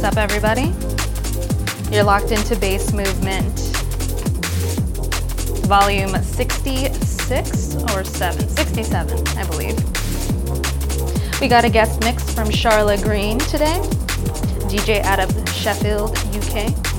What's up, everybody? You're locked into Bass Movement, volume 66 or 7? 67, I believe. We got a guest mix from Charla Green today, DJ out of Sheffield, UK.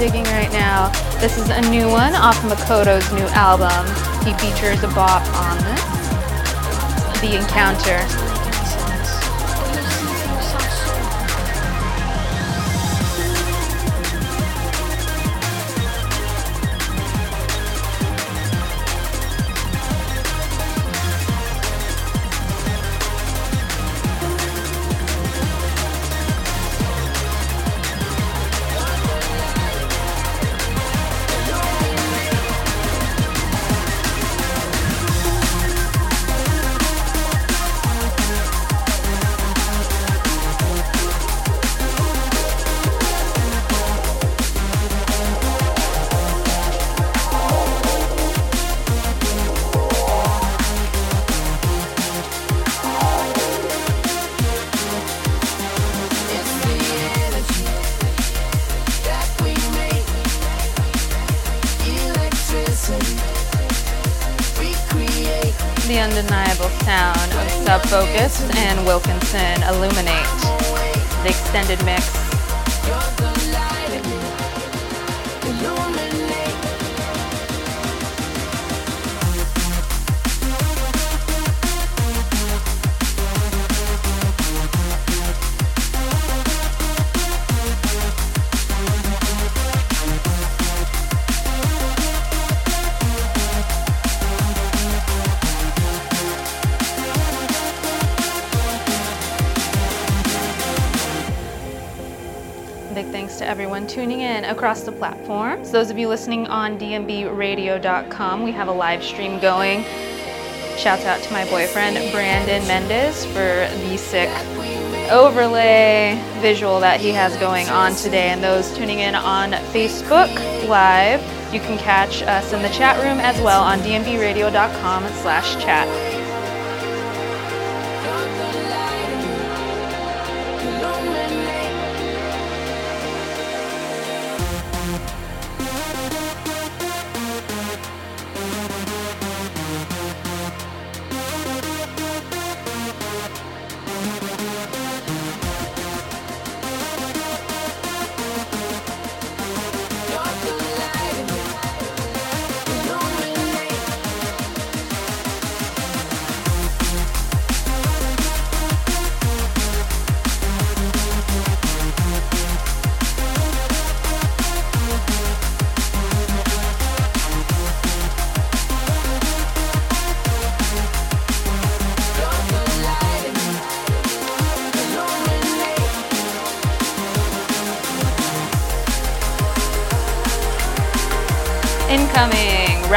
Digging right now. This is a new one off Makoto's new album. He features a bop on this, The Encounter. Undeniable sound of Sub Focus and Wilkinson illuminate the extended mix. Tuning in across the platforms. Those of you listening on dnbradio.com, we have a live stream going. Shouts out to my boyfriend Brandon Mendez for the sick overlay visual that he has going on today. And those tuning in on Facebook Live, you can catch us in the chat room as well on dnbradio.com slash chat.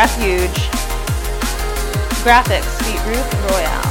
Refuge Graphics Sweet Roof Royale.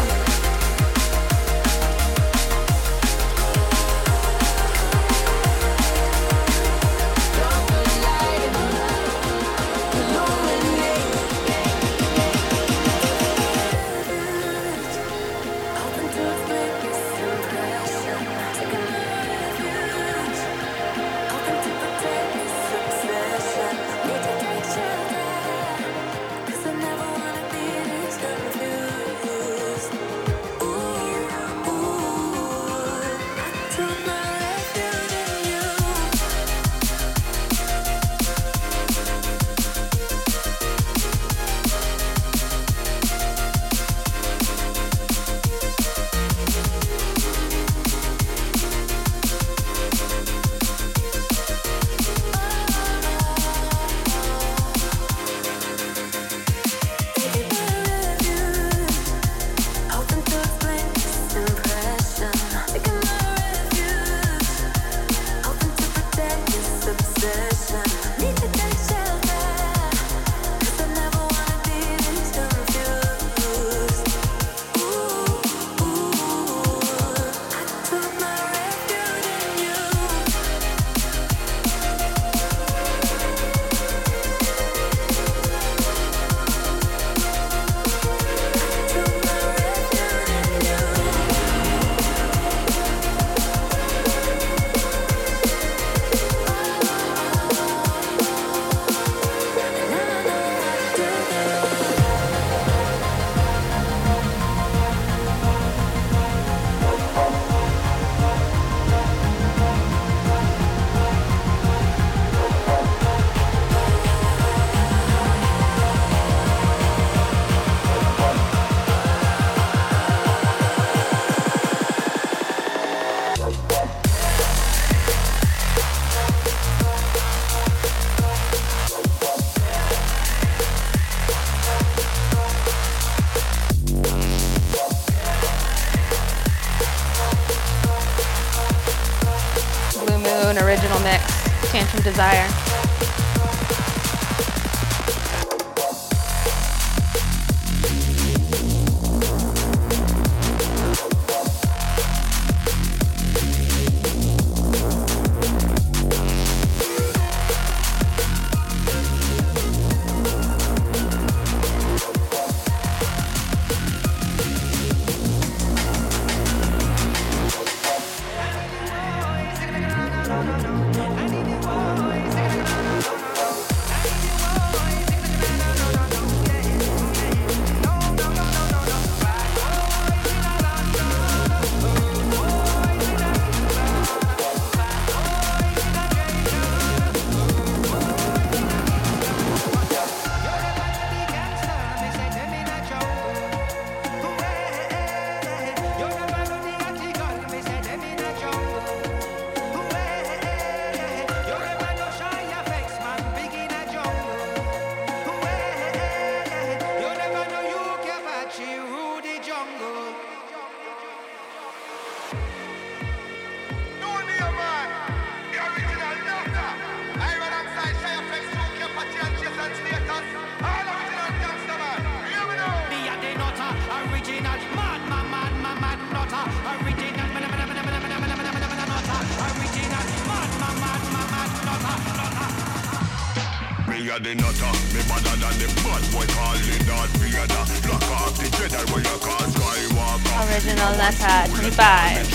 Those of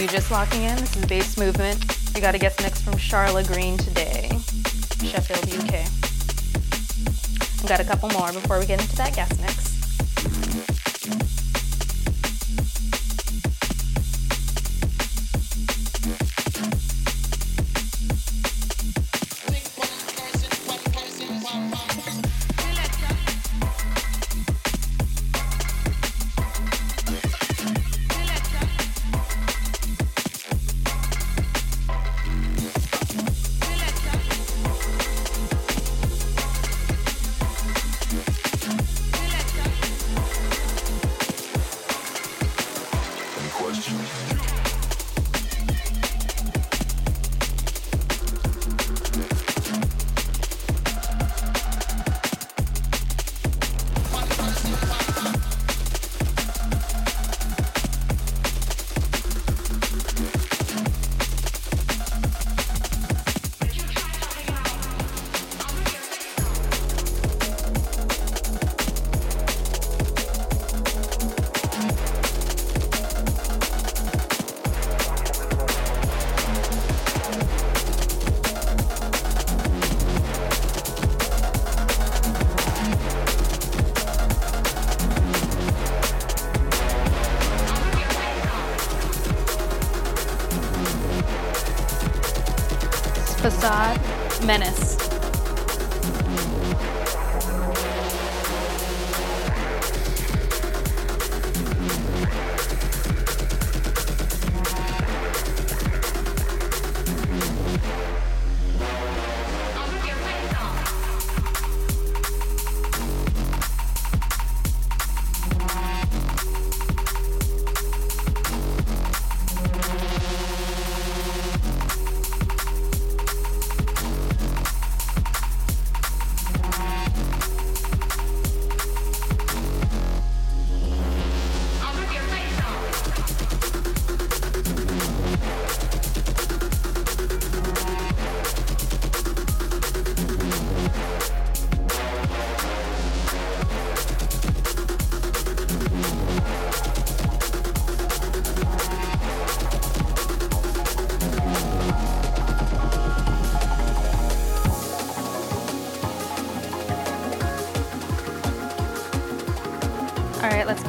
you just locking in, this is Bass Movement. We got a guest mix from Charla Green today, Sheffield, UK. We got a couple more before we get into that guest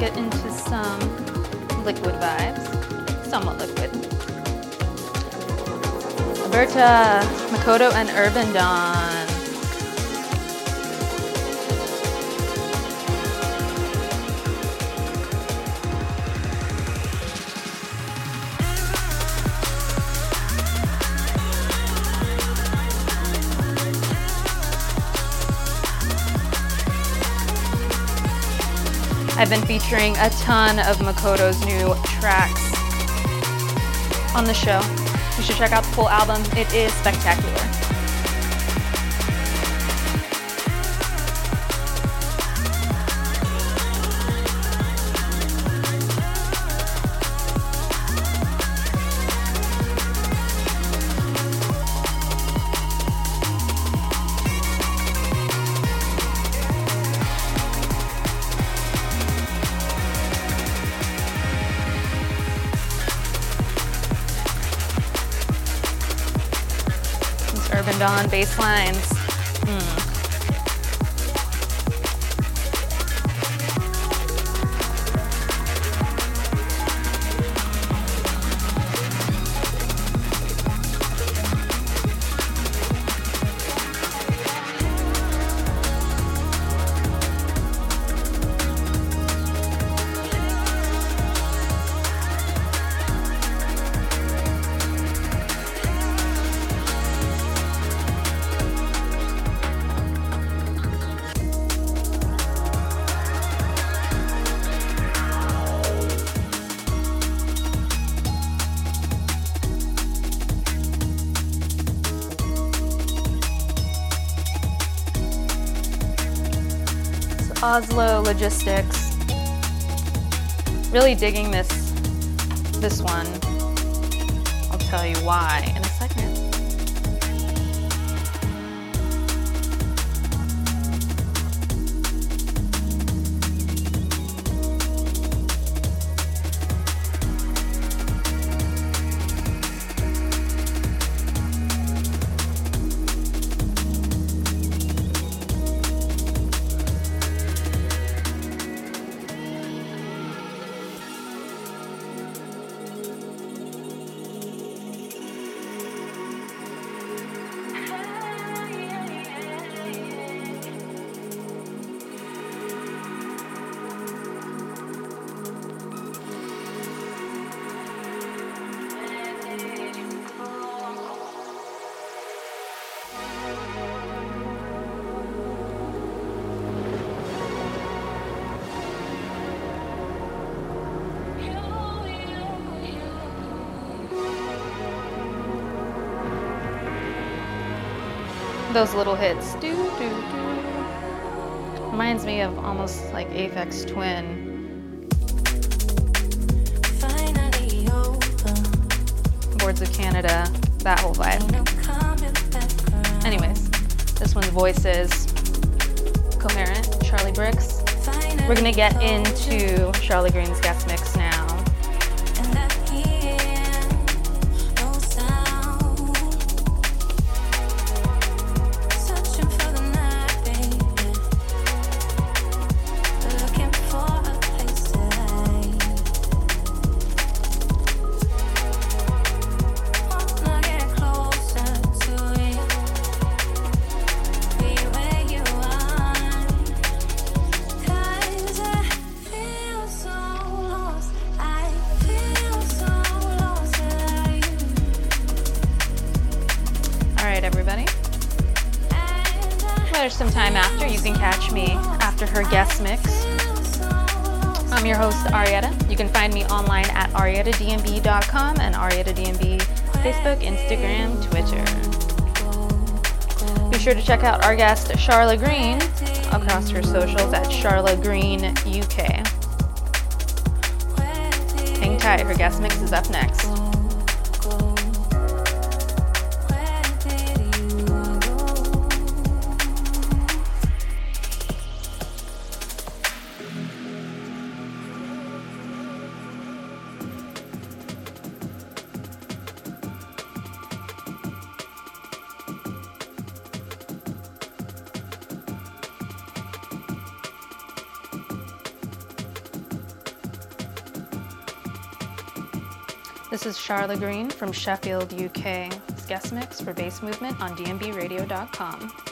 get into some liquid vibes. Somewhat liquid. Alberta, Makoto, and Urban Dawn. I've been featuring a ton of Makoto's new tracks on the show. You should check out the full album. It is spectacular. Urban Oslo Logistics. Really digging this this one. I'll tell you why Those little hits. Do, do, do. Reminds me of almost like Aphex Twin. Boards of Canada, that whole vibe. No coming back around. Anyways, this one's voice is coherent. Charlie Bricks. Finally We're gonna get into Charla Green's guest mix now. Check out our guest, Charla Green, across her socials at Charla Green UK. Hang tight, her guest mix is up next. This is Charla Green from Sheffield, UK. Guest mix for Bass Movement on dnbradio.com.